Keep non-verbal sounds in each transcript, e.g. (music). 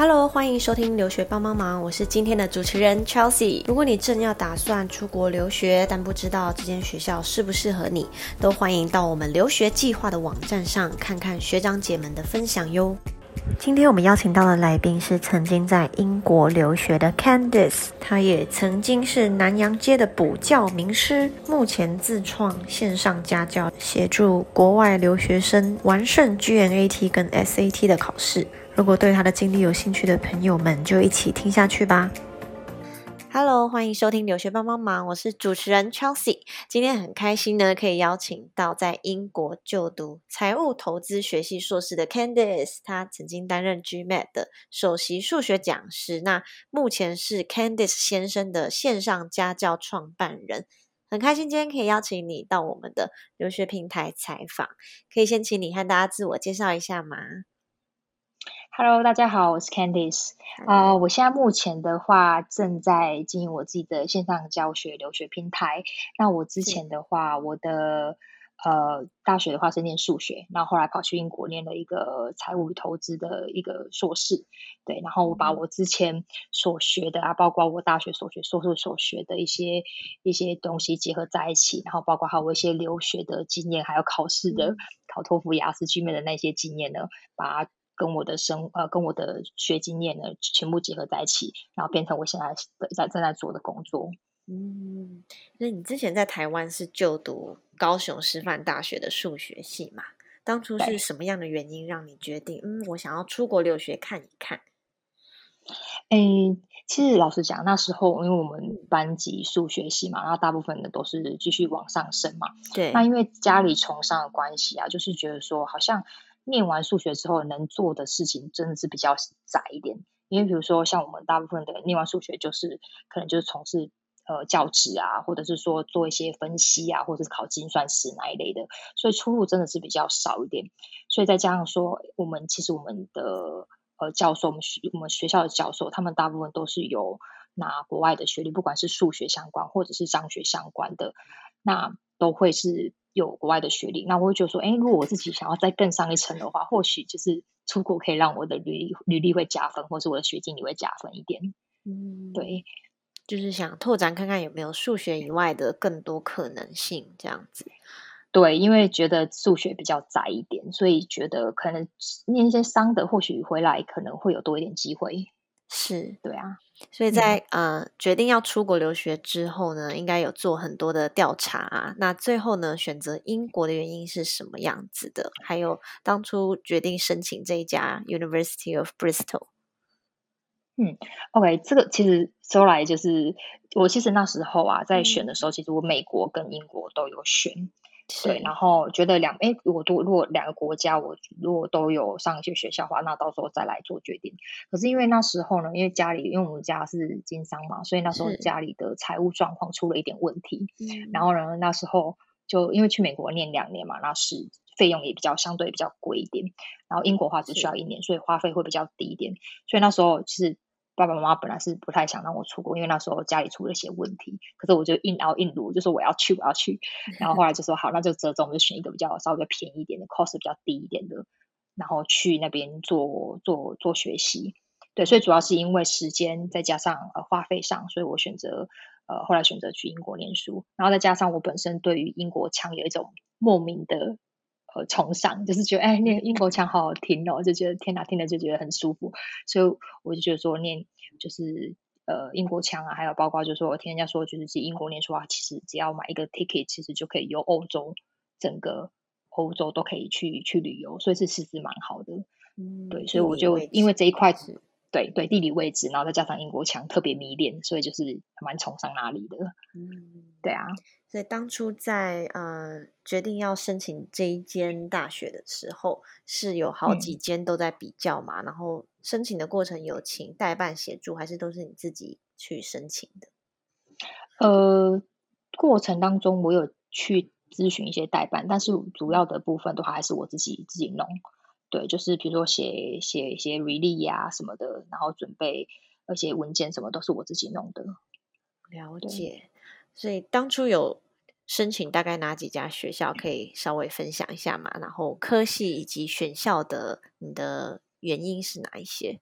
Hello，欢迎收听留学帮帮忙，我是今天的主持人 Chelsea。如果你正要打算出国留学，但不知道这间学校适不适合你，都欢迎到我们留学计划的网站上看看学长姐们的分享哟。今天我们邀请到的来宾是曾经在英国留学的 Candice，她也曾经是南洋街的补教名师，目前自创线上家教，协助国外留学生完胜 GNAT 跟 SAT 的考试。如果对他的经历有兴趣的朋友们，就一起听下去吧。Hello，欢迎收听留学帮帮忙，我是主持人 Chelsea。今天很开心呢，可以邀请到在英国就读财务投资学系硕士的 Candice，他曾经担任 GMAT 的首席数学讲师，那目前是 Candice 先生的线上家教创办人。很开心今天可以邀请你到我们的留学平台采访，可以先请你和大家自我介绍一下吗？Hello，大家好，我是 Candice。啊，我现在目前的话正在经营我自己的线上教学留学平台。那我之前的话，我的呃大学的话是念数学，然后后来跑去英国念了一个财务与投资的一个硕士。对，然后我把我之前所学的啊，包括我大学所学、硕士所学的一些一些东西结合在一起，然后包括还有一些留学的经验，还有考试的考托福、雅思、居面的那些经验呢，把它。跟我的生呃，跟我的学经验呢，全部结合在一起，然后变成我现在在正在做的工作。嗯，那你之前在台湾是就读高雄师范大学的数学系嘛？当初是什么样的原因让你决定，嗯，我想要出国留学看一看？诶，其实老实讲，那时候因为我们班级数学系嘛，然后大部分的都是继续往上升嘛。对。那因为家里崇尚的关系啊，就是觉得说好像。念完数学之后，能做的事情真的是比较窄一点。因为比如说，像我们大部分的念完数学，就是可能就是从事呃教职啊，或者是说做一些分析啊，或者是考精算师那一类的，所以出路真的是比较少一点。所以再加上说，我们其实我们的呃教授，我们学我们学校的教授，他们大部分都是有拿国外的学历，不管是数学相关或者是商学相关的，那都会是。有国外的学历，那我会觉得说，哎，如果我自己想要再更上一层的话，或许就是出国可以让我的履历履历会加分，或是我的学经历会加分一点。嗯，对，就是想拓展看看有没有数学以外的更多可能性，这样子。对，因为觉得数学比较窄一点，所以觉得可能念一些商的，或许回来可能会有多一点机会。是对啊。所以在呃决定要出国留学之后呢，应该有做很多的调查。那最后呢，选择英国的原因是什么样子的？还有当初决定申请这一家 University of Bristol。嗯，OK，这个其实说来就是我其实那时候啊，在选的时候，其实我美国跟英国都有选。对，然后觉得两哎，我都如果两个国家我如果都有上一些学校的话，那到时候再来做决定。可是因为那时候呢，因为家里因为我们家是经商嘛，所以那时候家里的财务状况出了一点问题。嗯，然后呢，那时候就因为去美国念两年嘛，那是费用也比较相对比较贵一点。然后英国话只需要一年，所以花费会比较低一点。所以那时候其实。爸爸妈妈本来是不太想让我出国，因为那时候家里出了一些问题。可是我就硬熬硬撸，就说我要去，我要去。(laughs) 然后后来就说好，那就折中，就选一个比较稍微便宜一点的，cost 比较低一点的，然后去那边做做做学习。对，所以主要是因为时间再加上呃花费上，所以我选择呃后来选择去英国念书。然后再加上我本身对于英国腔有一种莫名的。呃，崇尚就是觉得，哎，念英国腔好好听哦，就觉得天哪，听了就觉得很舒服，所以我就觉得说念就是呃英国腔啊，还有包括就是说我听人家说，就是去英国念书啊，其实只要买一个 ticket，其实就可以游欧洲，整个欧洲都可以去去旅游，所以是其实蛮好的。嗯，对，所以我就因为这一块，对对，地理位置，然后再加上英国腔特别迷恋，所以就是蛮崇尚那里的。嗯，对啊。所以当初在呃决定要申请这一间大学的时候，是有好几间都在比较嘛？然后申请的过程有请代办协助，还是都是你自己去申请的？呃，过程当中我有去咨询一些代办，但是主要的部分都还是我自己自己弄。对，就是比如说写写一些 release 呀什么的，然后准备一些文件什么都是我自己弄的。了解。所以当初有申请大概哪几家学校，可以稍微分享一下嘛？然后科系以及选校的你的原因是哪一些？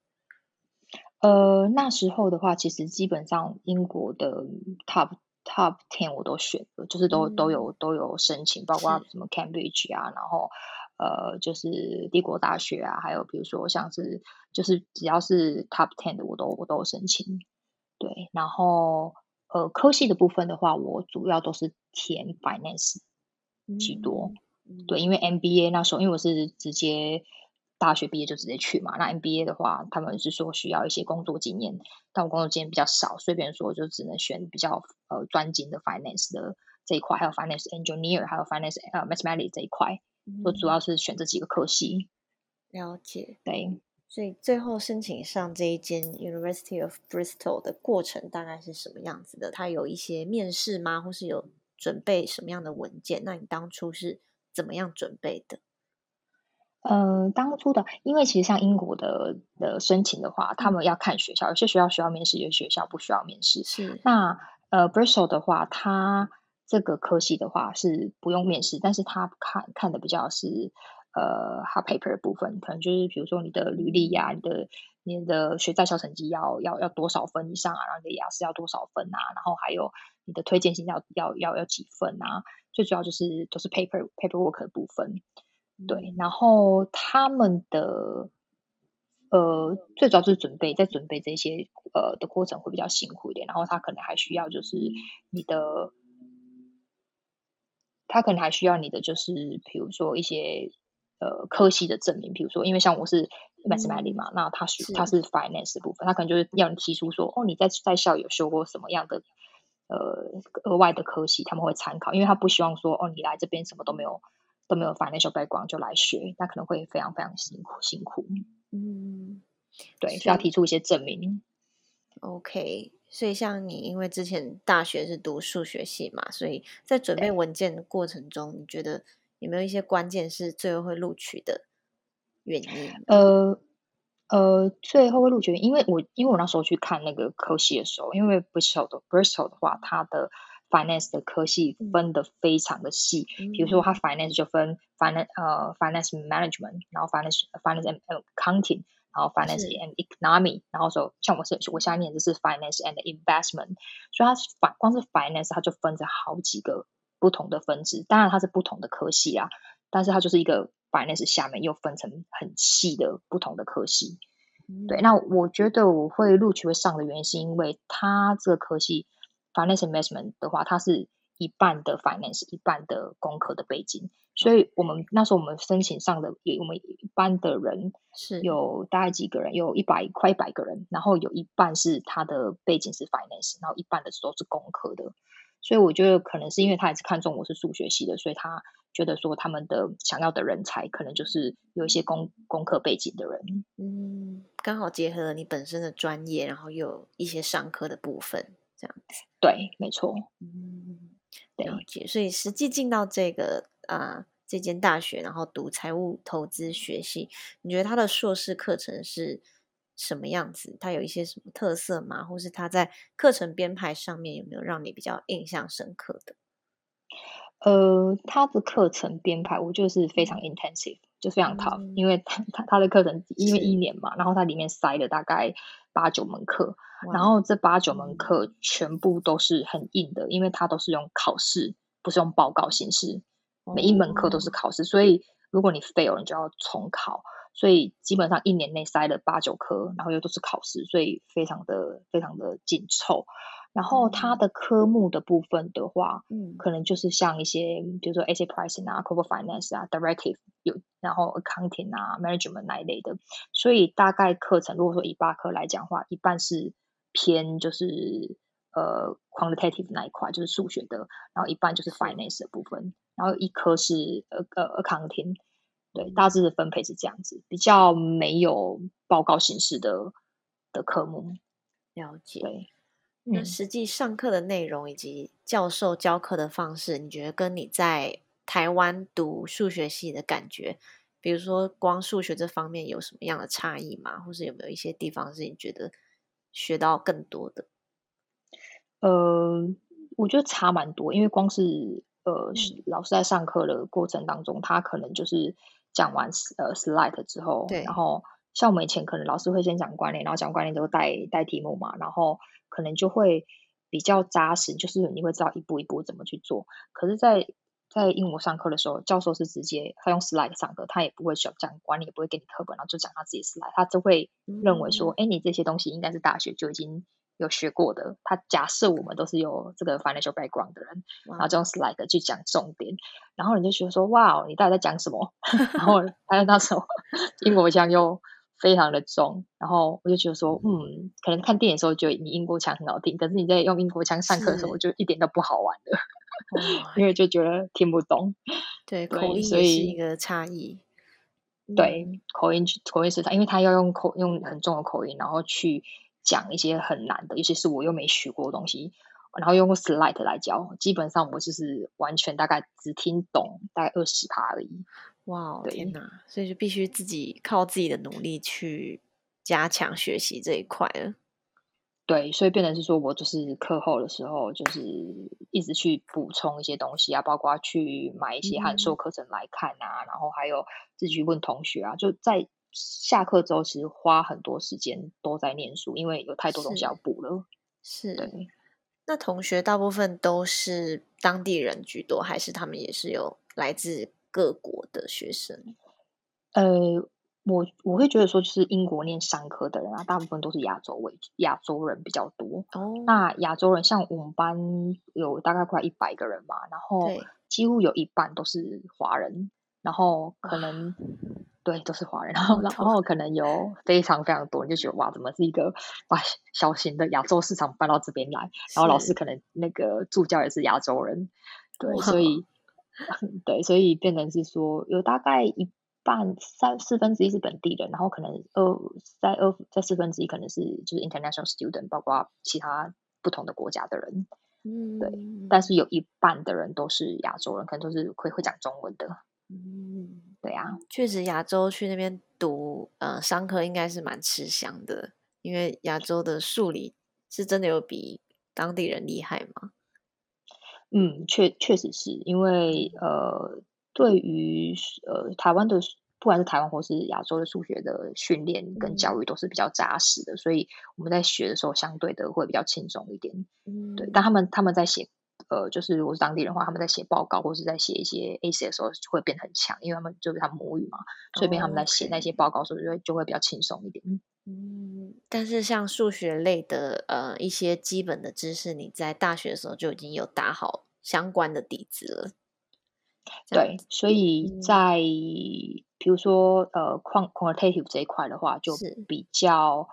呃，那时候的话，其实基本上英国的 top top ten 我都选了，就是都都有都有申请，包括什么 Cambridge 啊，然后呃，就是帝国大学啊，还有比如说像是就是只要是 top ten 的，我都我都申请。对，然后呃，科系的部分的话，我主要都是填 finance 居多。对，因为 MBA 那时候，因为我是直接。大学毕业就直接去嘛？那 MBA 的话，他们是说需要一些工作经验，但我工作经验比较少，所以别人说就只能选比较呃专精的 finance 的这一块，还有 finance engineer，还有 finance 呃 mathematics 这一块，我主要是选这几个科系。了解，对。所以最后申请上这一间 University of Bristol 的过程大概是什么样子的？它有一些面试吗？或是有准备什么样的文件？那你当初是怎么样准备的？呃，当初的，因为其实像英国的的申请的话，他们要看学校，有些学校需要面试，有些学校不需要面试。是。那呃，Bristol 的话，它这个科系的话是不用面试，但是他看看的比较是呃，hard paper 部分，可能就是比如说你的履历呀，你的你的学在校成绩要要要多少分以上啊，然后你的雅思要多少分啊，然后还有你的推荐信要要要要几分啊，最主要就是都是 paper paperwork 的部分。对，然后他们的呃，最主要就是准备，在准备这些呃的过程会比较辛苦一点。然后他可能还需要就是你的，他可能还需要你的就是比如说一些呃科系的证明，比如说因为像我是 mathematics 嘛，那他是他是 finance 部分，他可能就是要你提出说哦你在在校有修过什么样的呃额外的科系，他们会参考，因为他不希望说哦你来这边什么都没有。都没有 financial background 就来学，那可能会非常非常辛苦辛苦。嗯，对，需要提出一些证明。OK，所以像你，因为之前大学是读数学系嘛，所以在准备文件的过程中，你觉得有没有一些关键是最后会录取的原因？呃呃，最后会录取，因为我因为我那时候去看那个科系的时候，因为 Bristol 的 Bristol 的话，它的 finance 的科系分的非常的细，比如说它 finance 就分 finance 呃 finance management，然后 finance finance and accounting，然后 finance and economy，然后说像我是我现在念的是 finance and investment，所以它反光是 finance 它就分着好几个不同的分支，当然它是不同的科系啊，但是它就是一个 finance 下面又分成很细的不同的科系。对，那我觉得我会录取会上的原因是因为它这个科系。Finance investment 的话，它是一半的 finance，一半的工科的背景，所以我们那时候我们申请上的，也我们一般的人是。有大概几个人，有一百快一百个人，然后有一半是他的背景是 finance，然后一半的都是工科的，所以我觉得可能是因为他也是看中我是数学系的，所以他觉得说他们的想要的人才可能就是有一些工工科背景的人，嗯，刚好结合了你本身的专业，然后又有一些商科的部分。这样子，对，没错，嗯，了解。所以实际进到这个啊这间大学，然后读财务投资学系，你觉得他的硕士课程是什么样子？他有一些什么特色吗？或是他在课程编排上面有没有让你比较印象深刻的？呃，他的课程编排，我觉得是非常 intensive，就非常 tough，因为他他他的课程因为一年嘛，然后它里面塞了大概八九门课。然后这八九门课全部都是很硬的，因为他都是用考试，不是用报告形式。每一门课都是考试，所以如果你 fail，你就要重考。所以基本上一年内塞了八九科，然后又都是考试，所以非常的非常的紧凑。然后它的科目的部分的话，嗯，可能就是像一些，比如说 asset pricing 啊，corporate finance 啊，directive 有，然后 accounting 啊，management 那一类的。所以大概课程，如果说以八科来讲的话，一半是。偏就是呃 quantitative 那一块就是数学的，然后一半就是 finance 的部分，然后一科是呃呃 accounting，对，大致的分配是这样子，比较没有报告形式的的科目。了解。对，那实际上课的内容以及教授教课的方式，你觉得跟你在台湾读数学系的感觉，比如说光数学这方面有什么样的差异吗？或是有没有一些地方是你觉得？学到更多的，呃，我觉得差蛮多，因为光是呃老师在上课的过程当中，他可能就是讲完呃 slide 之后，对，然后像我们以前可能老师会先讲观念，然后讲观念之后带带题目嘛，然后可能就会比较扎实，就是你会知道一步一步怎么去做。可是，在在英国上课的时候，教授是直接他用 slide 上课，他也不会讲管理，也不会给你课本，然后就讲他自己 slide，他就会认为说，哎，你这些东西应该是大学就已经有学过的。他假设我们都是有这个 financial background 的人，然后就用 slide 去讲重点，然后你就觉得说，哇，你到底在讲什么？(laughs) 然后 (laughs) 还有那时候英国腔又非常的重，然后我就觉得说，嗯，可能看电影的时候觉得你英国腔很好听，可是你在用英国腔上课的时候，就一点都不好玩了。(laughs) 因为就觉得听不懂，对口音也是一个差异。对口音口音是他，因为他要用口用很重的口音，然后去讲一些很难的，尤其是我又没学过的东西，然后用 slide 来教，基本上我就是完全大概只听懂大概二十趴而已。哇，天哪！所以就必须自己靠自己的努力去加强学习这一块了。对，所以变成是说我就是课后的时候，就是一直去补充一些东西啊，包括去买一些函授课程来看啊，然后还有自己问同学啊，就在下课之后，其实花很多时间都在念书，因为有太多东西要补了。是，对。那同学大部分都是当地人居多，还是他们也是有来自各国的学生？呃。我我会觉得说，就是英国念商科的人啊，大部分都是亚洲为主，亚洲人比较多。哦，那亚洲人像我们班有大概快一百个人嘛，然后几乎有一半都是华人，然后可能对都是华人，(laughs) 然后然后可能有非常非常多人就觉得哇，怎么是一个把小型的亚洲市场搬到这边来？然后老师可能那个助教也是亚洲人，对，所以 (laughs) 对，所以变成是说有大概一。半三四分之一是本地人，然后可能二在二在四分之一可能是就是 international student，包括其他不同的国家的人，嗯，对，但是有一半的人都是亚洲人，可能都是会会讲中文的，嗯，对啊，确实亚洲去那边读呃商科应该是蛮吃香的，因为亚洲的数理是真的有比当地人厉害吗？嗯，确确实是因为呃。对于呃台湾的不管是台湾或是亚洲的数学的训练跟教育都是比较扎实的，所以我们在学的时候相对的会比较轻松一点。嗯，对。但他们他们在写呃，就是如果是当地人的话，他们在写报告或是在写一些 A C 的时候会变很强，因为他们就是他母语嘛，所以变他们在写那些报告时候就会就会比较轻松一点。嗯，但是像数学类的呃一些基本的知识，你在大学的时候就已经有打好相关的底子了。对，所以在比如说呃，quantitative 这一块的话，就比较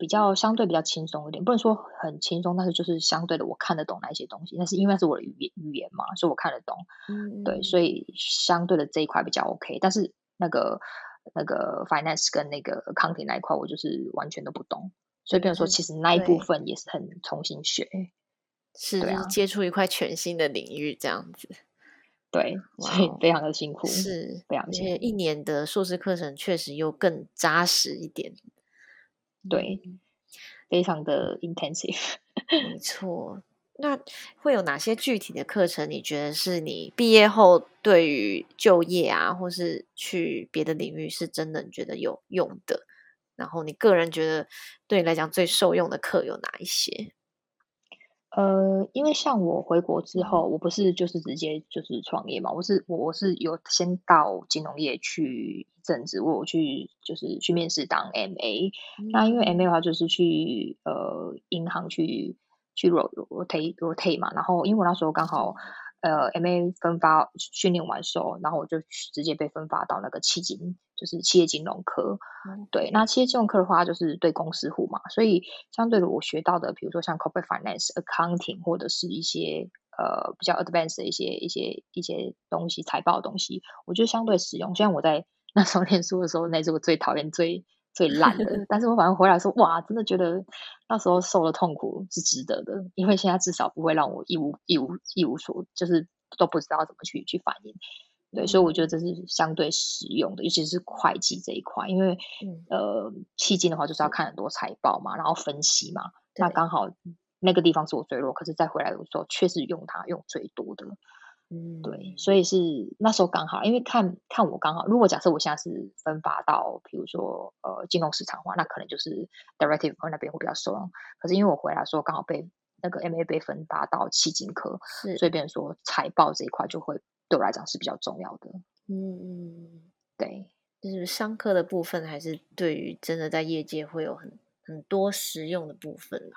比较相对比较轻松一点，不能说很轻松，但是就是相对的我看得懂那些东西，那是因为是我的语言语言嘛，所以我看得懂。嗯，对，所以相对的这一块比较 OK，但是那个那个 finance 跟那个 accounting 那一块，我就是完全都不懂，所以比如说其实那一部分也是很重新学，是接触一块全新的领域这样子。对，所以非常的辛苦，是，非常而且一年的硕士课程确实又更扎实一点，对，非常的 intensive，(laughs) 没错。那会有哪些具体的课程？你觉得是你毕业后对于就业啊，或是去别的领域是真的觉得有用的？然后你个人觉得对你来讲最受用的课有哪一些？呃，因为像我回国之后，我不是就是直接就是创业嘛，我是我我是有先到金融业去一阵子，我去就是去面试当 MA，那因为 MA 的话就是去呃银行去去 rotate rotate 嘛，然后因为我那时候刚好。呃，MA 分发训练完之后，然后我就直接被分发到那个基金，就是企业金融科。对，那企业金融科的话，就是对公司户嘛，所以相对的，我学到的，比如说像 corporate finance、accounting 或者是一些呃比较 advanced 的一些一些一些东西，财报的东西，我觉得相对实用。虽然我在 (laughs) 那时候念书的时候，那是我最讨厌最。最烂的，(laughs) 但是我反正回来说，哇，真的觉得那时候受的痛苦是值得的，因为现在至少不会让我一无一无一无所，就是都不知道怎么去去反应。对，所以我觉得这是相对实用的，尤其是会计这一块，因为呃，迄今的话就是要看很多财报嘛，然后分析嘛，那刚好那个地方是我最弱，可是再回来的时候确实用它用最多的。嗯，对，所以是那时候刚好，因为看看我刚好，如果假设我现在是分发到，比如说呃金融市场的话，那可能就是 directive 那边会比较受用。可是因为我回来说刚好被那个 MA 被分发到基金科，是，所以变成说财报这一块就会对我来讲是比较重要的。嗯嗯，对，就是商科的部分，还是对于真的在业界会有很很多实用的部分啦。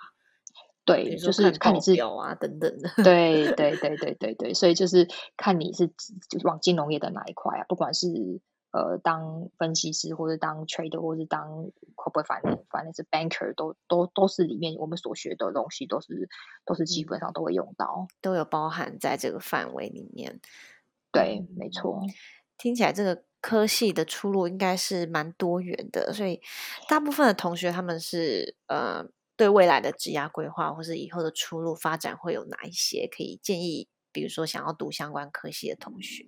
对，就是看你是有啊等等的。对对 (laughs) 对对对对，所以就是看你是就是往金融业的哪一块啊，不管是呃当分析师，或者当 trader，或者当 corporate finance，反正是 banker，都都都是里面我们所学的东西，都是都是基本上都会用到，都有包含在这个范围里面。对，没错。听起来这个科系的出路应该是蛮多元的，所以大部分的同学他们是呃。对未来的职业规划，或是以后的出路发展，会有哪一些可以建议？比如说，想要读相关科系的同学，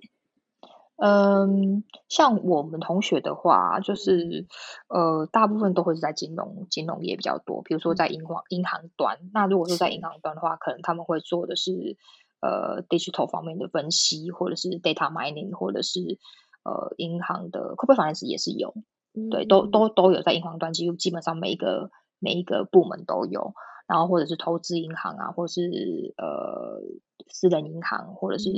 嗯，像我们同学的话，就是呃，大部分都会是在金融金融业比较多。比如说，在银行银行端，那如果说在银行端的话，可能他们会做的是呃，digital 方面的分析，或者是 data mining，或者是呃，银行的 corporate finance 也是有，对，都都都有在银行端，几乎基本上每一个。每一个部门都有，然后或者是投资银行啊，或者是呃私人银行，或者是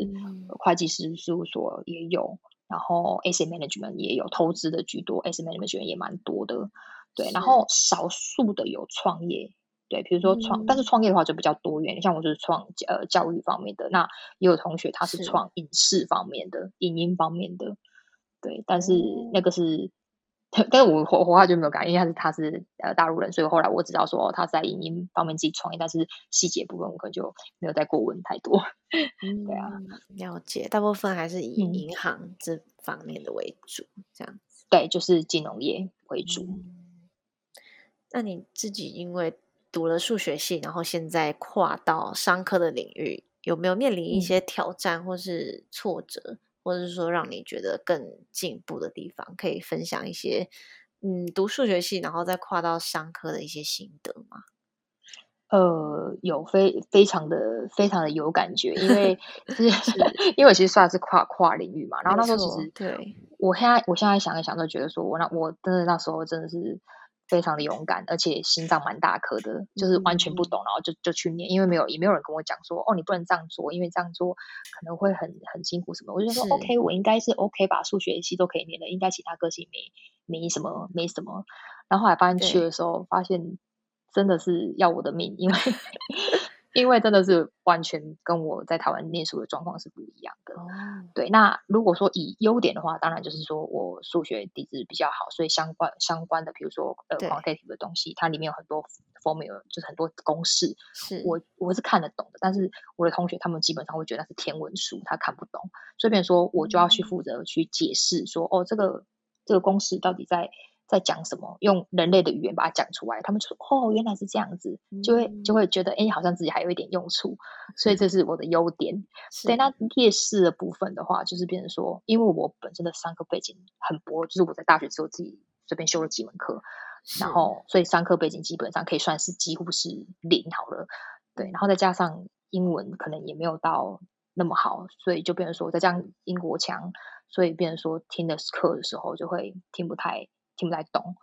会计师事务所也有，然后 asset management 也有，投资的居多，asset management 也蛮多的，对，然后少数的有创业，对，比如说创，但是创业的话就比较多元，像我就是创呃教育方面的，那也有同学他是创影视方面的，影音方面的，对，但是那个是。但是我我后来就没有改，因为他是他是呃大陆人，所以后来我知道说他在影音方面自己创业，但是细节部分我可能就没有再过问太多。对啊，了解，大部分还是以银行这方面的为主，这样子。对，就是金融业为主。那你自己因为读了数学系，然后现在跨到商科的领域，有没有面临一些挑战或是挫折？或者是说让你觉得更进步的地方，可以分享一些，嗯，读数学系然后再跨到商科的一些心得吗？呃，有非非常的非常的有感觉，因为 (laughs) 是因为我其实算是跨跨领域嘛。然后那时候其实对我现在我现在想一想，都觉得说我那我真的那时候真的是。非常的勇敢，而且心脏蛮大颗的，就是完全不懂，然后就就去念，因为没有也没有人跟我讲说，哦，你不能这样做，因为这样做可能会很很辛苦什么。我就说，OK，我应该是 OK 吧，数学系都可以念的，应该其他科系没没什么没什么。然后后来发现去的时候，发现真的是要我的命，因为。因为真的是完全跟我在台湾念书的状况是不一样的。对，那如果说以优点的话，当然就是说我数学底子比较好，所以相关相关的，比如说呃 quantitative 的东西，它里面有很多 formula，就是很多公式，是我我是看得懂的。但是我的同学他们基本上会觉得那是天文书，他看不懂。所以，变说我就要去负责去解释说，哦，这个这个公式到底在。在讲什么？用人类的语言把它讲出来，他们就说：“哦，原来是这样子。”就会就会觉得，哎，好像自己还有一点用处，所以这是我的优点。对，那劣势的部分的话，就是变成说，因为我本身的上课背景很薄，就是我在大学之后自己随便修了几门课，然后所以上课背景基本上可以算是几乎是零好了。对，然后再加上英文可能也没有到那么好，所以就变成说，再加上英国腔，所以变成说听的课的时候就会听不太。听不太懂，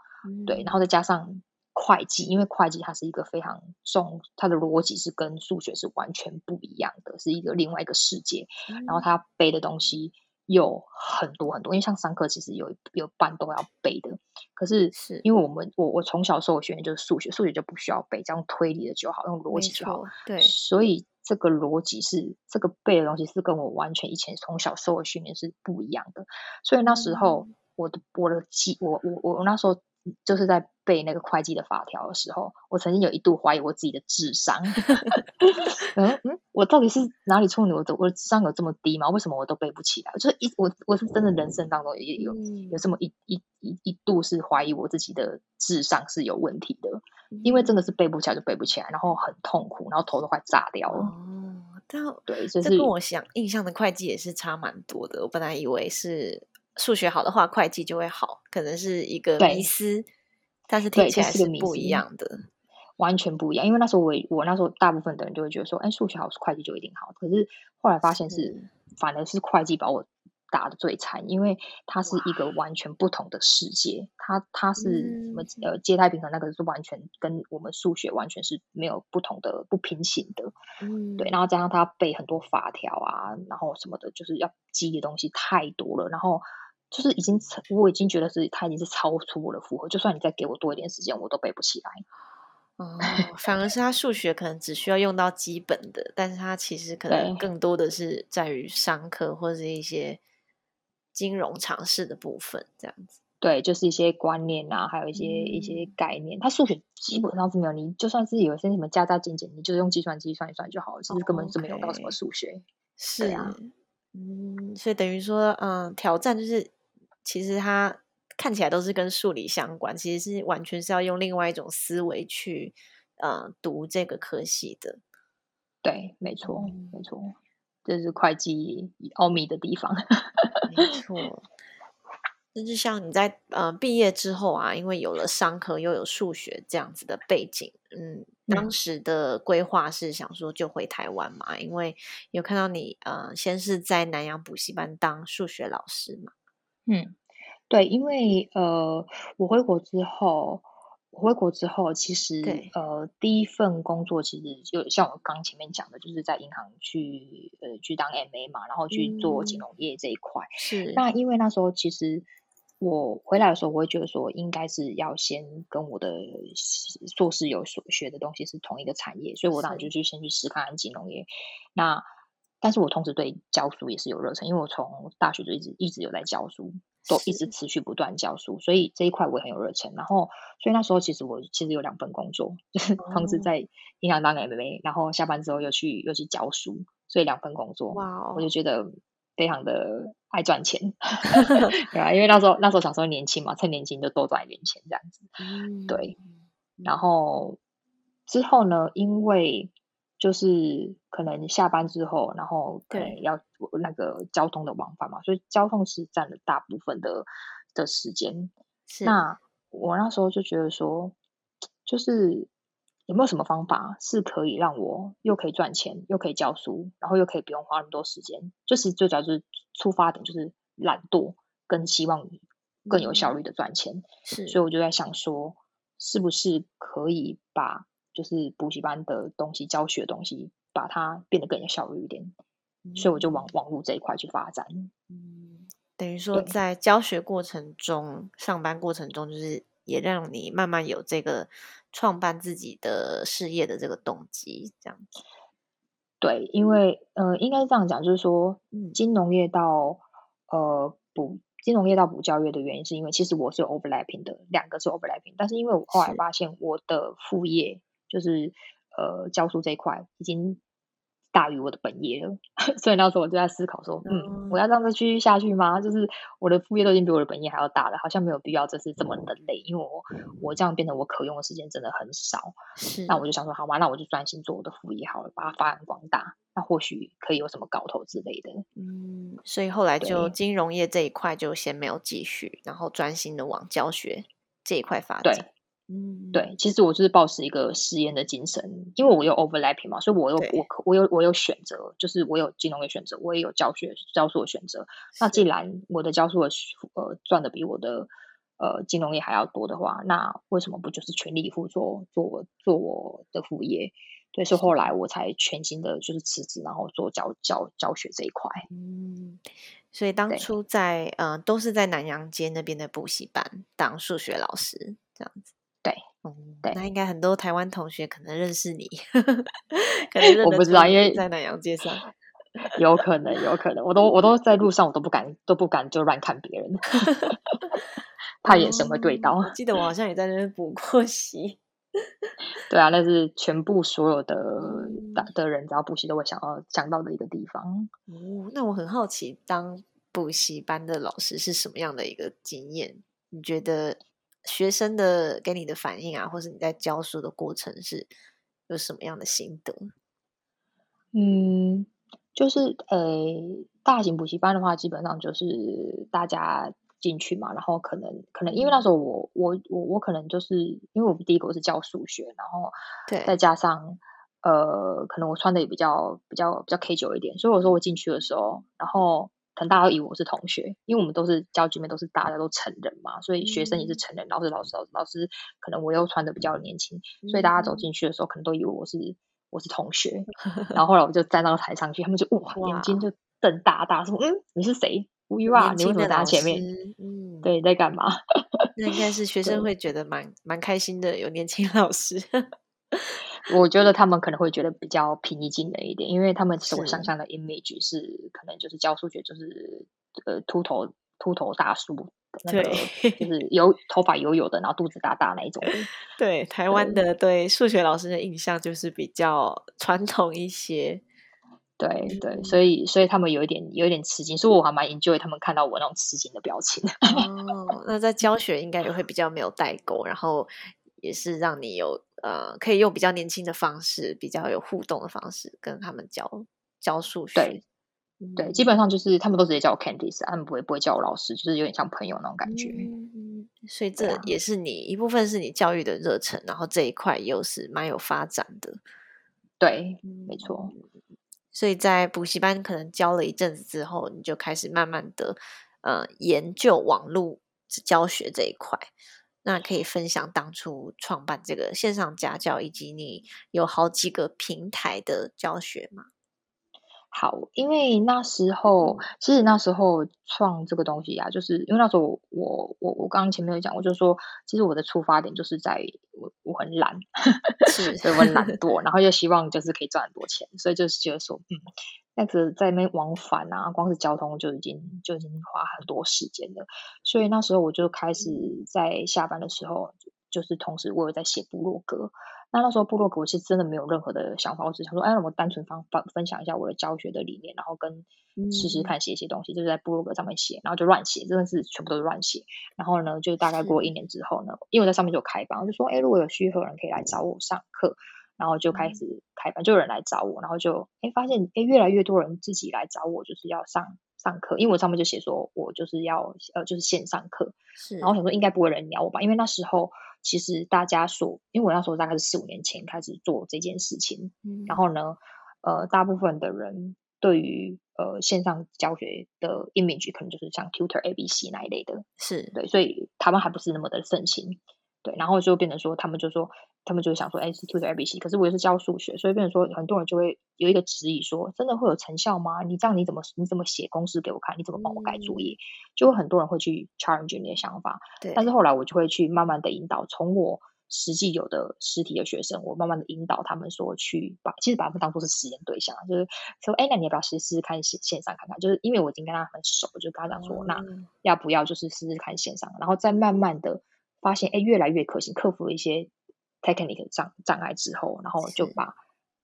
对，然后再加上会计，因为会计它是一个非常重，它的逻辑是跟数学是完全不一样的，是一个另外一个世界。然后他背的东西有很多很多，因为像上课其实有有半都要背的。可是是因为我们我我从小受学的就是数学，数学就不需要背，这样推理的就好，用逻辑就好。对，所以这个逻辑是这个背的东西是跟我完全以前从小受的训练是不一样的。所以那时候。我的我的记我我我那时候就是在背那个会计的法条的时候，我曾经有一度怀疑我自己的智商。(laughs) 嗯嗯，我到底是哪里错呢？我的我的智商有这么低吗？为什么我都背不起来？就是一我我是真的人生当中也有有这么一一一一度是怀疑我自己的智商是有问题的，因为真的是背不起来就背不起来，然后很痛苦，然后头都快炸掉了。哦，但对，这跟我想印象的会计也是差蛮多的。我本来以为是。数学好的话，会计就会好，可能是一个迷思，但是听起来是不一样的，完全不一样。因为那时候我我那时候大部分的人就会觉得说，哎，数学好，会计就一定好。可是后来发现是反而是会计把我打的最惨，因为它是一个完全不同的世界。它它是什么呃，借贷平衡那个是完全跟我们数学完全是没有不同的不平行的。嗯，对。然后加上他背很多法条啊，然后什么的，就是要记的东西太多了。然后就是已经我已经觉得是他已经是超出我的负荷。就算你再给我多一点时间，我都背不起来。哦，反而是他数学可能只需要用到基本的，但是他其实可能更多的是在于商科或者一些金融常识的部分，这样子。对，就是一些观念啊，还有一些一些概念。他数学基本上是没有，你就算是有些什么加加减减，你就用计算机算一算就好了，其实根本就没有到什么数学。是啊，嗯，所以等于说，嗯，挑战就是其实它。看起来都是跟数理相关，其实是完全是要用另外一种思维去呃读这个科系的。对，没错，没错，这是会计奥秘的地方。没错，就是像你在呃毕业之后啊，因为有了商科又有数学这样子的背景，嗯，当时的规划是想说就回台湾嘛，因为有看到你呃先是在南洋补习班当数学老师嘛，嗯。对，因为呃，我回国之后，我回国之后，其实呃，第一份工作其实就像我刚前面讲的，就是在银行去呃去当 MA 嘛，然后去做金融业这一块。是。那因为那时候其实我回来的时候，我会觉得说，应该是要先跟我的硕士有所学的东西是同一个产业，所以我当然就去先去试看看金融业。那但是我同时对教书也是有热忱，因为我从大学就一直一直有在教书。都一直持续不断教书，所以这一块我也很有热忱。然后，所以那时候其实我其实有两份工作，就是同时在银行当 MMA，然后下班之后又去又去教书，所以两份工作。哇，我就觉得非常的爱赚钱，(laughs) 对啊，因为那时候那时候小时候年轻嘛，趁年轻就多赚一点钱这样子。对，然后之后呢，因为。就是可能下班之后，然后可能要那个交通的往返嘛，所以交通是占了大部分的的时间。那我那时候就觉得说，就是有没有什么方法是可以让我又可以赚钱，又可以教书，然后又可以不用花那么多时间？就是最主要就是出发点就是懒惰，跟希望更有效率的赚钱。是，所以我就在想说，是不是可以把。就是补习班的东西，教学的东西，把它变得更有效率一点，所以我就往网络这一块去发展。嗯，等于说在教学过程中、上班过程中，就是也让你慢慢有这个创办自己的事业的这个动机，这样子。对，因为呃，应该是这样讲，就是说，金融业到呃补金融业到补教育的原因，是因为其实我是有 overlapping 的，两个是 overlapping，但是因为我后来发现我的副业。就是呃，教书这一块已经大于我的本业了，(laughs) 所以那时候我就在思考说，嗯，我要这样子继续下去吗？就是我的副业都已经比我的本业还要大了，好像没有必要，这是这么的累，因为我我这样变成我可用的时间真的很少。是，那我就想说，好吧，那我就专心做我的副业好了，把它发扬光大，那或许可以有什么搞头之类的。嗯，所以后来就金融业这一块就先没有继续，然后专心的往教学这一块发展。嗯，对，其实我就是保持一个实验的精神，因为我有 overlapping 嘛，所以我有我可我有我有选择，就是我有金融的选择，我也有教学教书的选择。那既然我的教书的呃赚的比我的呃金融业还要多的话，那为什么不就是全力以赴做做做我的副业？对，是后来我才全心的就是辞职，然后做教教教学这一块。嗯，所以当初在呃都是在南洋街那边的补习班当数学老师这样子。对，嗯，对那应该很多台湾同学可能认识你，(laughs) 可能我不知道，因为在南洋街上，(laughs) 有可能，有可能，我都我都在路上，我都不敢都不敢就乱看别人，(laughs) 怕眼神会对到。记得我好像也在那边补过习，对啊，那是全部所有的的人，只要补习都会想要想到的一个地方。哦，那我很好奇，当补习班的老师是什么样的一个经验？你觉得？学生的给你的反应啊，或是你在教书的过程是有什么样的心得？嗯，就是呃，大型补习班的话，基本上就是大家进去嘛，然后可能可能因为那时候我我我我可能就是因为我第一个我是教数学，然后对，再加上呃，可能我穿的也比较比较比较 K 九一点，所以我说我进去的时候，然后可能大家都以为我是同学，因为我们都是教局面都是大家都成人嘛，所以学生也是成人，老师老师老师老师，可能我又穿的比较年轻，所以大家走进去的时候，可能都以为我是我是同学，(laughs) 然后后来我就站到台上去，他们就哇眼睛就瞪大大，说嗯你是谁？无语啊，你为什么在前面？嗯，对，在干嘛？那应该是学 (laughs) 生会觉得蛮蛮开心的，有年轻老师。我觉得他们可能会觉得比较平易近人一点，因为他们所想象的 image 是可能就是教数学就是呃秃头秃头大叔，对，就是有头发油油的，然后肚子大大那一种。(laughs) 对，台湾的对数学老师的印象就是比较传统一些。对对，所以所以他们有一点有一点吃惊，所以我还蛮 enjoy 他们看到我那种吃惊的表情。哦，那在教学应该也会比较没有代沟，然后也是让你有呃可以用比较年轻的方式，比较有互动的方式跟他们教教数学。对对，基本上就是他们都直接叫我 Candice，他们不会不会叫我老师，就是有点像朋友那种感觉。嗯，所以这也是你一部分是你教育的热忱，然后这一块又是蛮有发展的。对，没错。所以在补习班可能教了一阵子之后，你就开始慢慢的呃研究网络教学这一块。那可以分享当初创办这个线上家教，以及你有好几个平台的教学吗？好，因为那时候其实那时候创这个东西啊，就是因为那时候我我我刚刚前面有讲，我就说其实我的出发点就是在我我很懒，是，(laughs) 所以我很懒惰，然后又希望就是可以赚很多钱，所以就是觉得说，嗯，那个在那边往返啊，光是交通就已经就已经花很多时间了，所以那时候我就开始在下班的时候，就是同时我有在写部落格。那那时候部落格我其实真的没有任何的想法，我只想说，哎，我单纯方分分享一下我的教学的理念，然后跟试试看写一些东西，就是在部落格上面写，然后就乱写，真的是全部都是乱写。然后呢，就大概过一年之后呢，因为我在上面就开班，我就说，哎，如果有需求的人可以来找我上课，然后就开始开班，就有人来找我，然后就哎发现，哎，越来越多人自己来找我，就是要上上课，因为我上面就写说我就是要呃就是线上课，是，然后想说应该不会有人鸟我吧，因为那时候。其实大家所，因为我那时候大概是四五年前开始做这件事情，然后呢，呃，大部分的人对于呃线上教学的 image 可能就是像 Tutor ABC 那一类的，是对，所以他们还不是那么的盛行。对，然后就变成说，他们就说，他们就想说，哎，是 tutor ABC，可是我又是教数学，所以变成说，很多人就会有一个质疑，说，真的会有成效吗？你这样你怎么你怎么写公式给我看？你怎么帮我改作业？就会很多人会去 challenge 你的想法。对。但是后来我就会去慢慢的引导，从我实际有的实体的学生，我慢慢的引导他们说，去把其实把他们当做是实验对象，就是说，哎，那你要不要试试看线线上看看？就是因为我已经跟他很熟，就跟他讲说，那要不要就是试试看线上，然后再慢慢的。发现哎，越来越可行，克服了一些 technical 障障碍之后，然后就把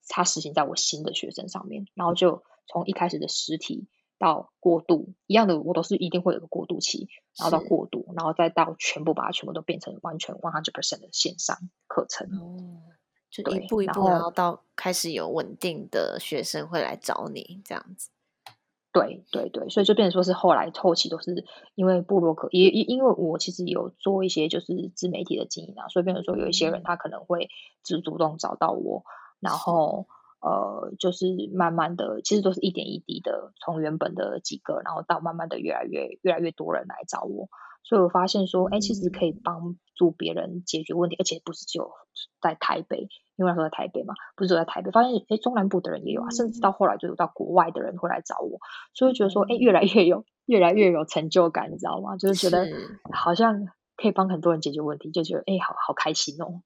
它实行在我新的学生上面，然后就从一开始的实体到过渡一样的，我都是一定会有个过渡期，然后到过渡，然后再到全部把它全部都变成完全 one hundred percent 的线上课程。哦，就一步一步，然后到开始有稳定的学生会来找你这样子。对对对，所以就变成说是后来后期都是因为布洛克，也因因为我其实有做一些就是自媒体的经营啊，所以变成说有一些人他可能会只主动找到我，然后呃就是慢慢的，其实都是一点一滴的，从原本的几个，然后到慢慢的越来越越来越多人来找我。所以我发现说，哎，其实可以帮助别人解决问题，而且不是只有在台北，因为那时候在台北嘛，不是只有在台北，发现哎，中南部的人也有啊，甚至到后来就有到国外的人会来找我，所以觉得说，哎，越来越有，越来越有成就感，你知道吗？就是觉得好像可以帮很多人解决问题，就觉得哎，好好开心哦。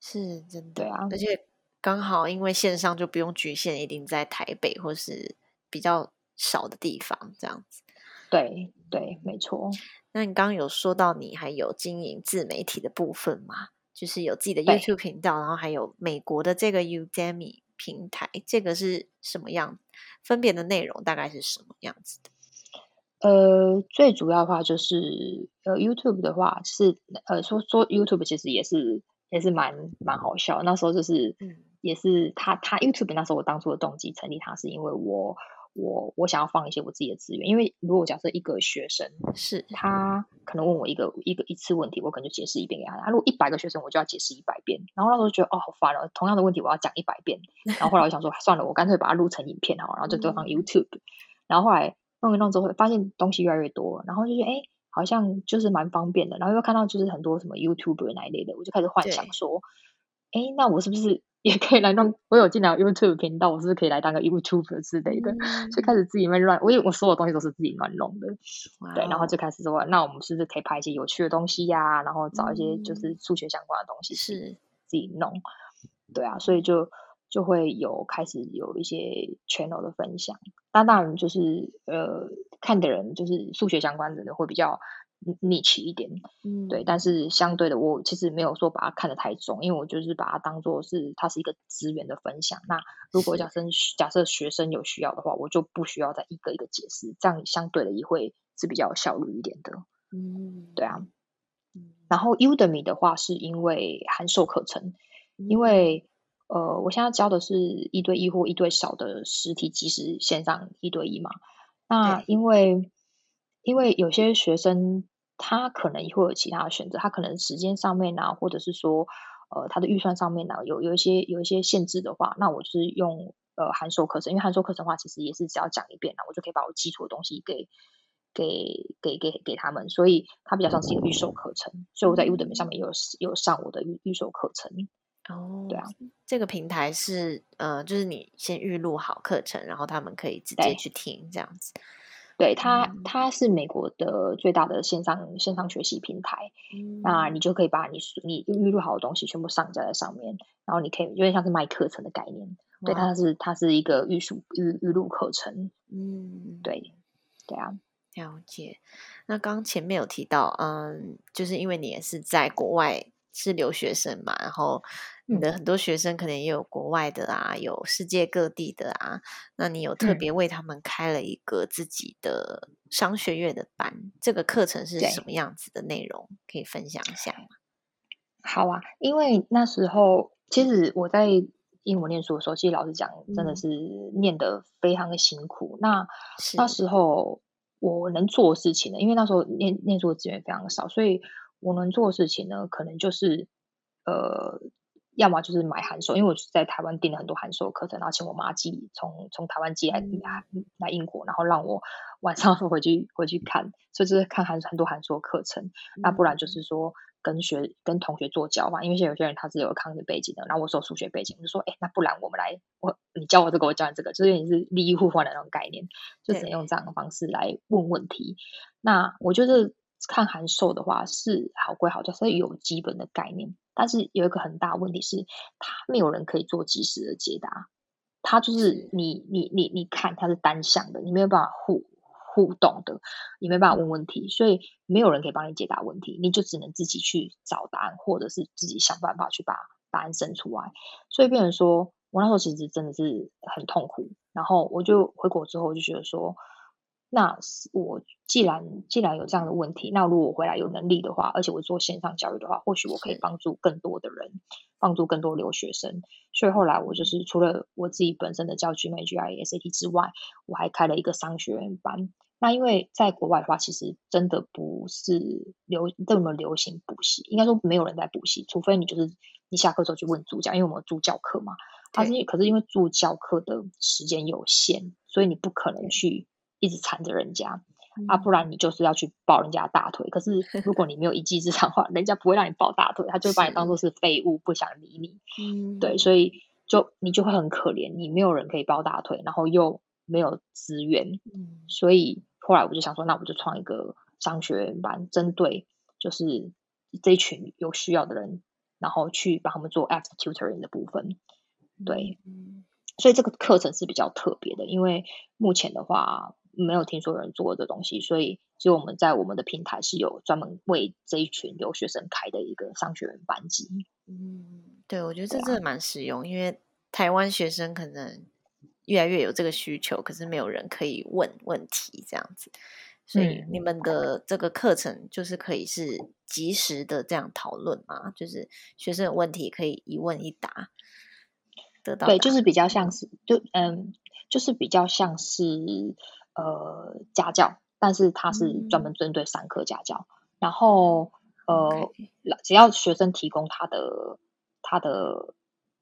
是真的，对啊，而且刚好因为线上就不用局限一定在台北或是比较少的地方这样子。对对，没错。那你刚刚有说到你还有经营自媒体的部分吗？就是有自己的 YouTube 频道，然后还有美国的这个 Udemy 平台，这个是什么样？分别的内容大概是什么样子的？呃，最主要的话就是呃 YouTube 的话是呃说说 YouTube 其实也是也是蛮蛮好笑。那时候就是也是他他 YouTube 那时候我当初的动机成立他是因为我。我我想要放一些我自己的资源，因为如果假设一个学生是他可能问我一个一个一次问题，我可能就解释一遍给他。他如果一百个学生，我就要解释一百遍。然后那时候觉得哦好烦哦，同样的问题我要讲一百遍。(laughs) 然后后来我想说算了，我干脆把它录成影片好，然后就丢上 YouTube。然后后来弄一弄之后，发现东西越来越多，然后就觉得哎好像就是蛮方便的。然后又看到就是很多什么 YouTube 那一类的，我就开始幻想说，哎那我是不是？也可以来弄，我有进来 YouTube 频道，我是不是可以来当个 YouTuber 之类的？就开始自己乱乱，我我所有东西都是自己乱弄的，对，然后就开始说，那我们是不是可以拍一些有趣的东西呀？然后找一些就是数学相关的东西，是自己弄，对啊，所以就就会有开始有一些 channel 的分享，那当然就是呃，看的人就是数学相关的人会比较。Niche 一点，嗯，对，但是相对的，我其实没有说把它看得太重，因为我就是把它当做是它是一个资源的分享。那如果假设假设学生有需要的话，我就不需要再一个一个解释，这样相对的也会是比较有效率一点的。嗯，对啊。然后 Udemy 的话，是因为函授课程，因为呃，我现在教的是一对一或一对少的实体即时线上一对一嘛。那因为因为有些学生他可能会有其他的选择，他可能时间上面呢，或者是说呃他的预算上面呢，有有一些有一些限制的话，那我就是用呃函授课程，因为函授课程的话，其实也是只要讲一遍呢，我就可以把我基础的东西给给给给给他们，所以它比较像是一个预售课程，所以我在 Udemy 上面有有上我的预预售课程。哦，对啊，这个平台是呃，就是你先预录好课程，然后他们可以直接去听这样子。对它，它是美国的最大的线上线上学习平台。那你就可以把你你预录好的东西全部上架在上面，然后你可以有点像是卖课程的概念。对，它是它是一个预录预预录课程。嗯，对，对啊，了解。那刚前面有提到，嗯，就是因为你也是在国外是留学生嘛，然后。你的很多学生可能也有国外的啊，有世界各地的啊，那你有特别为他们开了一个自己的商学院的班，这个课程是什么样子的内容？可以分享一下吗？好啊，因为那时候其实我在英文念书的时候，其实老实讲，真的是念得非常的辛苦。那那时候我能做的事情呢，因为那时候念念书的资源非常的少，所以我能做的事情呢，可能就是呃。要么就是买函授，因为我在台湾订了很多函授课程，然后请我妈寄从从台湾寄来来英国，然后让我 (laughs) 晚上回去回去看，所以就是看函很多函授课程。那不然就是说跟学跟同学做交换，因为现在有些人他是有抗日背景的，然后我是有数学背景，我就说哎，那不然我们来我你教我这个，我教你这个，就是你是利益互换的那种概念，就只能用这样的方式来问问题。那我觉得看函授的话是好归好，就是有基本的概念。但是有一个很大问题是，他没有人可以做及时的解答，他就是你你你你看他是单向的，你没有办法互互动的，你没办法问问题，所以没有人可以帮你解答问题，你就只能自己去找答案，或者是自己想办法去把答案生出来。所以变成说，我那时候其实真的是很痛苦，然后我就回国之后就觉得说。那我既然既然有这样的问题，那如果我回来有能力的话，而且我做线上教育的话，或许我可以帮助更多的人，帮助更多留学生。所以后来我就是除了我自己本身的教 GMAT、SAT 之外，我还开了一个商学院班。那因为在国外的话，其实真的不是流这么流行补习，应该说没有人在补习，除非你就是你下课之后去问助教，因为我们助教课嘛。他是可是因为助教课的时间有限，所以你不可能去。一直缠着人家啊，不然你就是要去抱人家大腿。可是 (laughs) 如果你没有一技之长的话，人家不会让你抱大腿，他就把你当做是废物，不想理你。嗯，对，所以就你就会很可怜，你没有人可以抱大腿，然后又没有资源。嗯，所以后来我就想说，那我就创一个商学院班，针对就是这一群有需要的人，然后去帮他们做 after tutoring 的部分。对，所以这个课程是比较特别的，因为目前的话。没有听说有人做这东西，所以就我们在我们的平台是有专门为这一群留学生开的一个商学院班级。嗯，对，我觉得这真的蛮实用，因为台湾学生可能越来越有这个需求，可是没有人可以问问题这样子，所以你们的这个课程就是可以是及时的这样讨论嘛，就是学生有问题可以一问一答得到。对，就是比较像是就嗯。就是比较像是呃家教，但是它是专门针对三科家教。然后呃，只要学生提供他的他的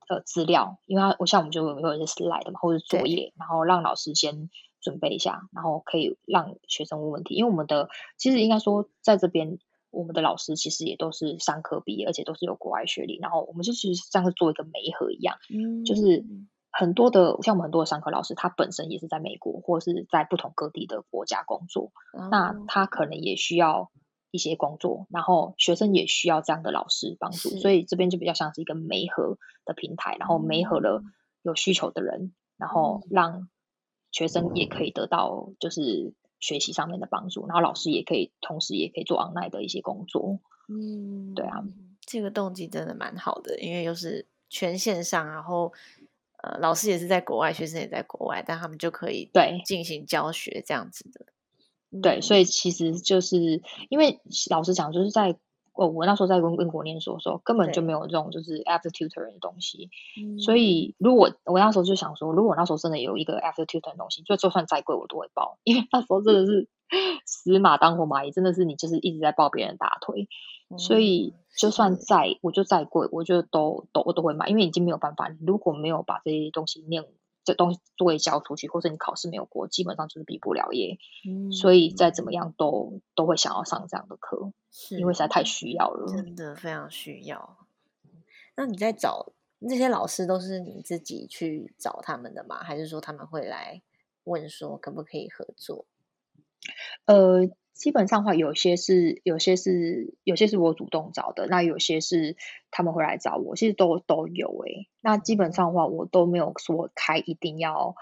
呃资料，因为他我像我们就有有一些 slide 嘛，或者作业，然后让老师先准备一下，然后可以让学生问问题。因为我们的其实应该说在这边。我们的老师其实也都是商科毕业，而且都是有国外学历。然后我们就其实像是做一个媒合一样，嗯就是很多的像我们很多的商科老师，他本身也是在美国或是在不同各地的国家工作。那他可能也需要一些工作，然后学生也需要这样的老师帮助。所以这边就比较像是一个媒合的平台，然后媒合了有需求的人，然后让学生也可以得到就是。学习上面的帮助，然后老师也可以同时也可以做 online 的一些工作。嗯，对啊，这个动机真的蛮好的，因为又是全线上，然后呃，老师也是在国外，学生也在国外，但他们就可以对进行教学这样子的。对，所以其实就是因为老师讲，就是在。哦，我那时候在英国念书的时候，根本就没有这种就是 after tutoring 的东西。所以，如果我那时候就想说，如果那时候真的有一个 after tutoring 的东西，就就算再贵我都会报，因为那时候真的是死马当活马医，真的是你就是一直在抱别人大腿。所以，就算再我就再贵，我就都都我都会买，因为已经没有办法，你如果没有把这些东西念。这东西作业交出去，或者你考试没有过，基本上就是毕不了业。嗯，所以再怎么样都都会想要上这样的课，是因为实在太需要了，真的非常需要。那你在找那些老师，都是你自己去找他们的吗？还是说他们会来问说可不可以合作？呃。基本上话，有些是有些是有些是我主动找的，那有些是他们会来找我，其实都都有诶。那基本上话，我都没有说开一定要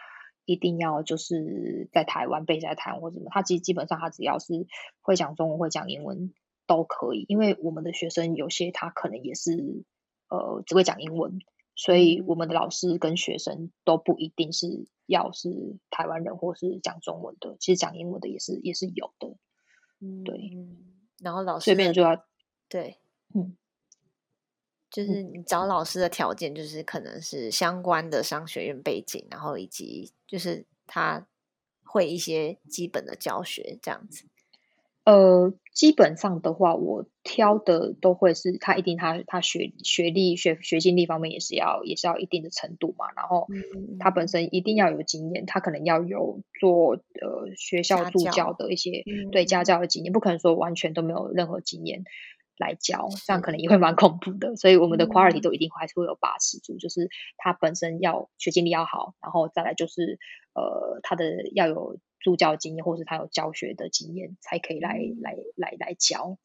一定要就是在台湾背在台湾或什么，他其实基本上他只要是会讲中文会讲英文都可以，因为我们的学生有些他可能也是呃只会讲英文。所以我们的老师跟学生都不一定是要是台湾人或是讲中文的，其实讲英文的也是也是有的。对，然后老师随便就要对，嗯，就是你找老师的条件，就是可能是相关的商学院背景，然后以及就是他会一些基本的教学这样子。呃，基本上的话，我挑的都会是他一定他他学学历学学经历方面也是要也是要一定的程度嘛，然后他本身一定要有经验，他可能要有做呃学校助教的一些对家教的经验，不可能说完全都没有任何经验来教，这样可能也会蛮恐怖的。所以我们的 quality 都一定还是会有把持住，就是他本身要学经历要好，然后再来就是呃他的要有。助教经验，或是他有教学的经验，才可以来来来来教，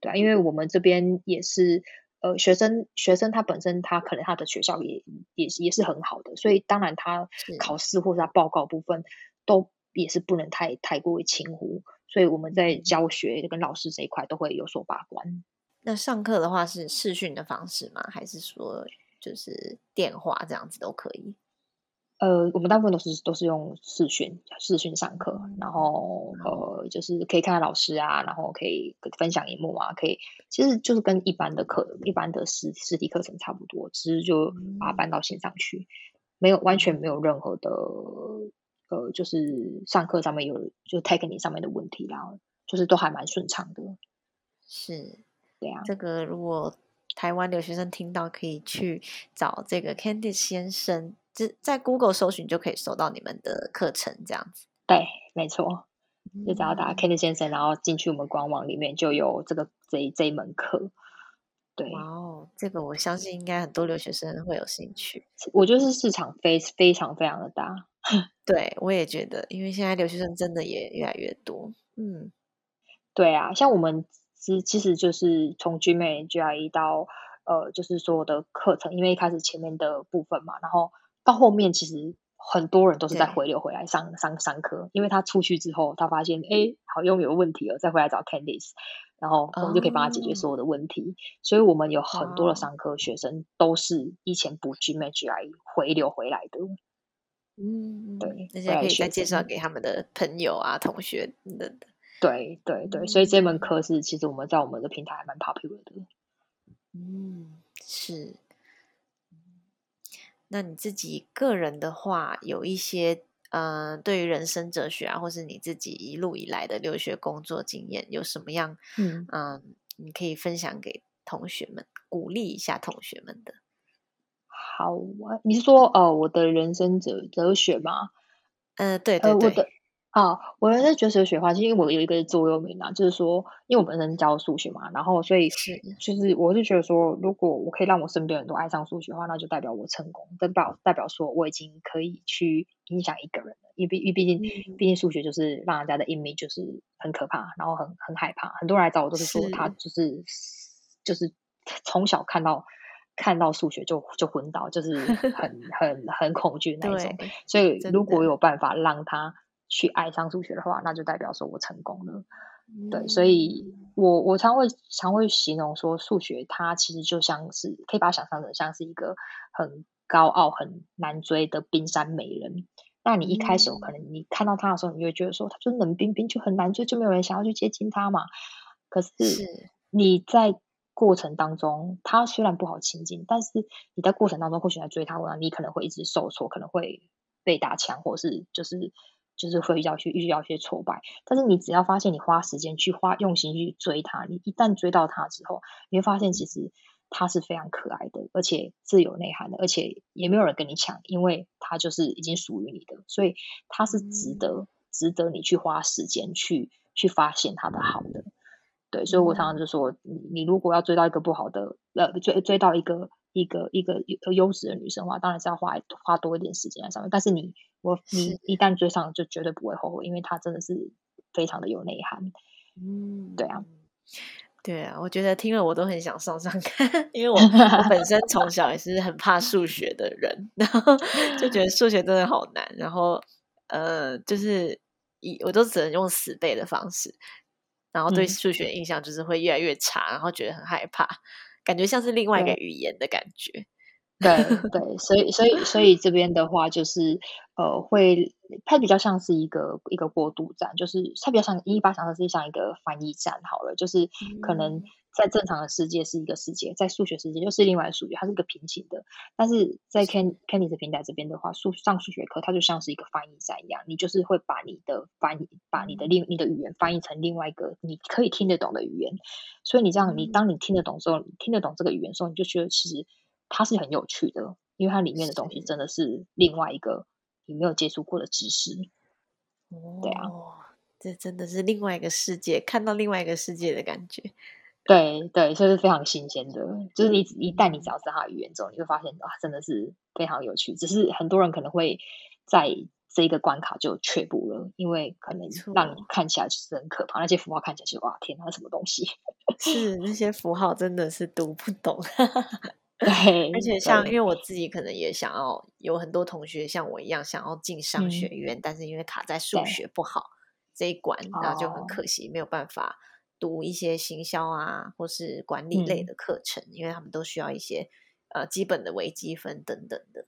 对啊，因为我们这边也是，呃，学生学生他本身他可能他的学校也也也是很好的，所以当然他考试或者他报告部分都也是不能太太过于轻忽，所以我们在教学跟老师这一块都会有所把关。那上课的话是视讯的方式吗？还是说就是电话这样子都可以？呃，我们大部分都是都是用视讯视讯上课，然后呃，就是可以看到老师啊，然后可以分享荧幕啊，可以其实就是跟一般的课一般的实实体课程差不多，只是就把它搬到线上去，没有完全没有任何的呃，就是上课上面有就你上面的问题啦，就是都还蛮顺畅的。是，对啊，这个如果台湾留学生听到，可以去找这个 Candice 先生。在 Google 搜寻就可以搜到你们的课程，这样子。对，没错，就只要打 Kenny 先生，然后进去我们官网里面就有这个这这一门课。对，哦，这个我相信应该很多留学生会有兴趣。我觉得是市场非非常非常的大。(laughs) 对，我也觉得，因为现在留学生真的也越来越多。嗯，对啊，像我们其其实就是从 GMA、GRE 到呃，就是所有的课程，因为一开始前面的部分嘛，然后。到后面其实很多人都是在回流回来上上上课，因为他出去之后，他发现哎，好用有问题了，再回来找 Candice，然后我们就可以帮他解决所有的问题。所以我们有很多的商科学生都是以前不 GMAT 来回流回来的。嗯，对，那些可以再介绍给他们的朋友啊、同学等等。对对对，所以这门课是其实我们在我们的平台还蛮 popular 的。嗯，是。那你自己个人的话，有一些嗯，对于人生哲学啊，或是你自己一路以来的留学工作经验，有什么样嗯嗯，你可以分享给同学们，鼓励一下同学们的。好啊，你是说呃我的人生哲哲学吗？嗯，对对对。人生哲学的话，其实因为我有一个座右铭啊，就是说，因为我本身教数学嘛，然后所以是就是我是觉得说，如果我可以让我身边人都爱上数学的话，那就代表我成功，代表代表说我已经可以去影响一个人了。因为因为毕竟毕竟数学就是让人家的 image 就是很可怕，然后很很害怕，很多人来找我都是说他就是就是从小看到看到数学就就昏倒，就是很 (laughs) 很很恐惧那一种。所以如果有办法让他。去爱上数学的话，那就代表说我成功了。对，所以我我常会常会形容说，数学它其实就像是可以把它想象成像是一个很高傲、很难追的冰山美人。那你一开始可能你看到他的时候，你就会觉得说，他就冷冰冰，就很难追，就没有人想要去接近他嘛。可是你在过程当中，他虽然不好亲近，但是你在过程当中或许在追他，你可能会一直受挫，可能会被打枪，或是就是。就是会遇到去遇到一些挫败，但是你只要发现你花时间去花用心去追他，你一旦追到他之后，你会发现其实他是非常可爱的，而且是有内涵的，而且也没有人跟你抢，因为他就是已经属于你的，所以他是值得值得你去花时间去去发现他的好的。对，所以我常常就说，你你如果要追到一个不好的，呃，追追到一个。一个一个优优质的女生的话，当然是要花花多一点时间在上面。但是你我你一旦追上，就绝对不会后悔，因为她真的是非常的有内涵。嗯，对啊，对啊，我觉得听了我都很想上上看，因为我 (laughs) 我本身从小也是很怕数学的人，然后 (laughs) 就觉得数学真的好难，然后呃，就是以我都只能用死背的方式，然后对数学印象就是会越来越差，然后觉得很害怕。感觉像是另外一个语言的感觉，对对，所以所以所以这边的话就是呃，会它比较像是一个一个过渡站，就是它比较像一八想的是像一个翻译站好了，就是可能。在正常的世界是一个世界，在数学世界又是另外的数学，它是一个平行的。但是在 Ken Kenny 的平台这边的话，数上数学课，它就像是一个翻译站一样，你就是会把你的翻译，把你的另你的语言翻译成另外一个你可以听得懂的语言。所以你这样，你当你听得懂之后，听得懂这个语言时候，你就觉得其实它是很有趣的，因为它里面的东西真的是另外一个你没有接触过的知识。对啊，这真的是另外一个世界，看到另外一个世界的感觉。对对，所以是非常新鲜的。就是你一旦你只要是他的语言之后，你会发现哇，真的是非常有趣。只是很多人可能会在这一个关卡就却步了，因为可能让你看起来就是很可怕。那些符号看起来就哇，天哪，什么东西？是那些符号真的是读不懂。(laughs) (laughs) 对，而且像因为我自己可能也想要有很多同学像我一样想要进商学院，但是因为卡在数学不好这一关，然后就很可惜没有办法。读一些行销啊，或是管理类的课程，因为他们都需要一些呃基本的微积分等等的。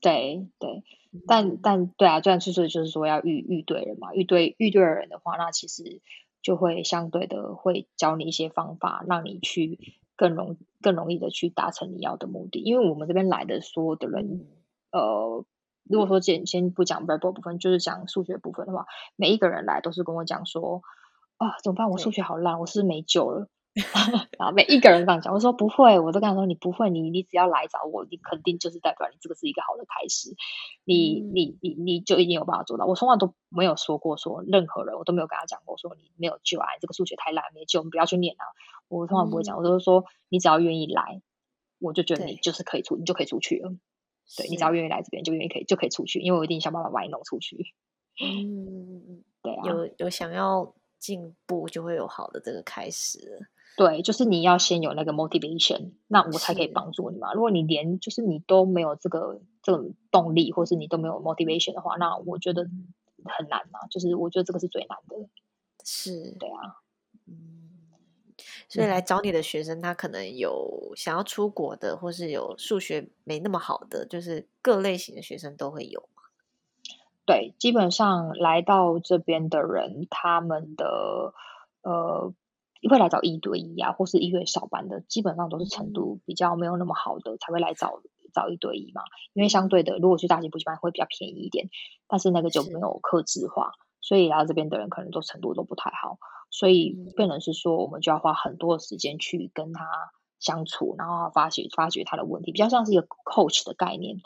对对，但但对啊，这样就是就是说要遇遇对人嘛，遇对遇对人的话，那其实就会相对的会教你一些方法，让你去更容更容易的去达成你要的目的。因为我们这边来的所有的人，呃，如果说先先不讲 verbal 部分，就是讲数学部分的话，每一个人来都是跟我讲说。啊，怎么办？我数学好烂，我是不是没救了。然后每一个人这样讲，我说不会，我都跟他说你不会，你你只要来找我，你肯定就是代表你这个是一个好的开始。你你你你就一定有办法做到。我从来都没有说过说任何人，我都没有跟他讲过说你没有救啊，这个数学太烂没救，我们不要去念啊。我从来不会讲，我都是说你只要愿意来，我就觉得你就是可以出，你就可以出去了。对你只要愿意来这边，就愿意可以就可以出去，因为我一定想办法把你弄出去。嗯，对啊，有有想要。进步就会有好的这个开始，对，就是你要先有那个 motivation，那我才可以帮助你嘛。如果你连就是你都没有这个这种动力，或是你都没有 motivation 的话，那我觉得很难嘛。就是我觉得这个是最难的，是对啊，嗯，所以来找你的学生，他可能有想要出国的，或是有数学没那么好的，就是各类型的学生都会有。对，基本上来到这边的人，他们的呃会来找一对一啊，或是一对少班的，基本上都是程度比较没有那么好的，才会来找找一对一嘛，因为相对的，如果去大型补习班会比较便宜一点，但是那个就没有克制化，所以来到这边的人可能都程度都不太好，所以变成是说，我们就要花很多的时间去跟他相处，然后发掘发掘他的问题，比较像是一个 coach 的概念，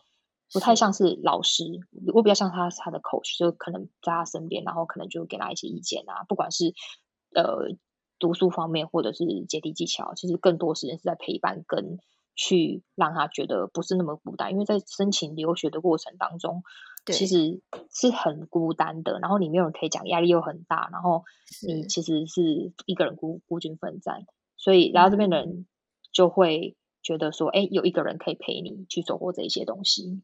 不太像是老师，我比较像他他的 coach，就可能在他身边，然后可能就给他一些意见啊，不管是呃。读书方面，或者是解题技巧，其实更多时间是在陪伴，跟去让他觉得不是那么孤单。因为在申请留学的过程当中，其实是很孤单的。然后你没有人可以讲，压力又很大。然后你其实是一个人孤孤军奋战，所以来到这边的人就会觉得说，哎，有一个人可以陪你去走过这一些东西。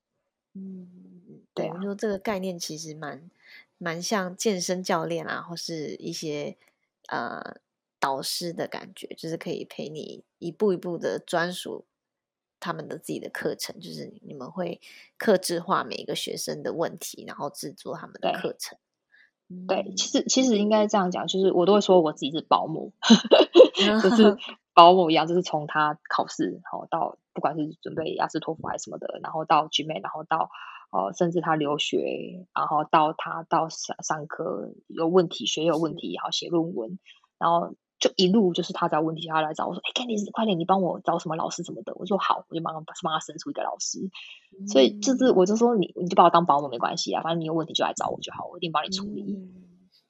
嗯，对，你说这个概念其实蛮蛮像健身教练啊，或是一些呃。导师的感觉就是可以陪你一步一步的专属他们的自己的课程，就是你们会克制化每一个学生的问题，然后制作他们的课程。对，其实其实应该这样讲，就是我都会说我自己是保姆，(laughs) 就是保姆一样，就是从他考试，然后到不管是准备雅思托福还是什么的，然后到 GMA，然后到呃甚至他留学，然后到他到上上课有问题，学有问题，然后写论文，然后。就一路就是他找问题，他来找我说：“哎，Candice，快点，你帮我找什么老师什么的。”我说：“好，我就马上帮他生出一个老师。”所以就是我就说：“你你就把我当保姆没关系啊，反正你有问题就来找我就好，我一定帮你处理。”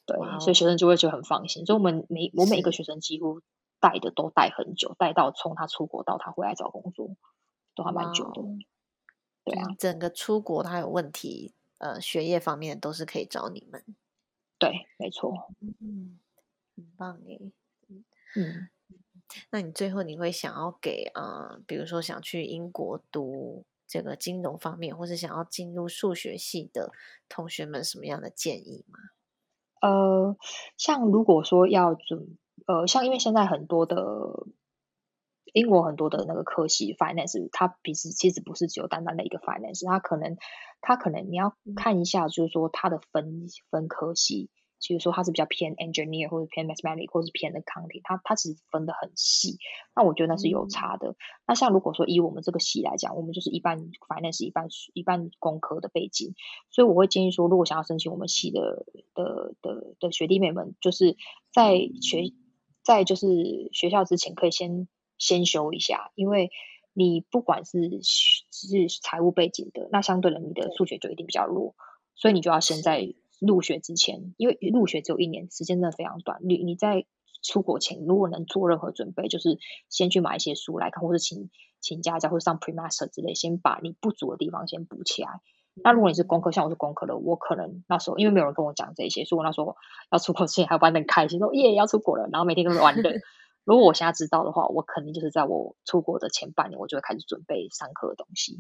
对，所以学生就会觉得很放心。所以我们每我每一个学生几乎带的都带很久，带到从他出国到他回来找工作都还蛮久的。对啊，整个出国他有问题，呃，学业方面都是可以找你们。对，没错。嗯，很棒诶。嗯，那你最后你会想要给呃，比如说想去英国读这个金融方面，或是想要进入数学系的同学们什么样的建议吗？呃，像如果说要准，呃，像因为现在很多的英国很多的那个科系 finance，它平时其实不是只有单单的一个 finance，它可能它可能你要看一下，就是说它的分分科系。比如说，它是比较偏 engineer 或者偏 mathematics 或是偏 accounting，它它其实分的很细。那我觉得那是有差的。那像如果说以我们这个系来讲，我们就是一半 finance 一半一半工科的背景，所以我会建议说，如果想要申请我们系的的的的学弟妹们，就是在学在就是学校之前，可以先先修一下，因为你不管是是财务背景的，那相对的你的数学就一定比较弱，所以你就要先在。入学之前，因为入学只有一年，时间真的非常短。你你在出国前，如果能做任何准备，就是先去买一些书来看，或者请请家教，或者上 premaster 之类，先把你不足的地方先补起来。那如果你是工科，像我是工科的，我可能那时候因为没有人跟我讲这些，所以我那时候要出国之前还玩的很开心，说耶要出国了，然后每天都是玩的。(laughs) 如果我现在知道的话，我肯定就是在我出国的前半年，我就会开始准备上课的东西。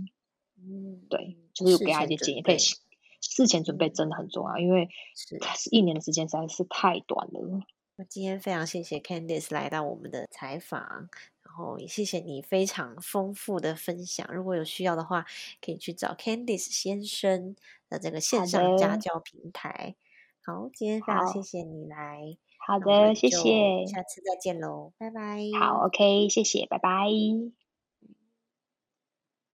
嗯，对，就是给他一些建议。事前准备真的很重要，因为是一年的时间实在是太短了。那今天非常谢谢 Candice 来到我们的采访，然后也谢谢你非常丰富的分享。如果有需要的话，可以去找 Candice 先生的这个线上家教平台。好，今天非常谢谢你来。好的，谢谢，下次再见喽，拜拜。好，OK，谢谢，拜拜。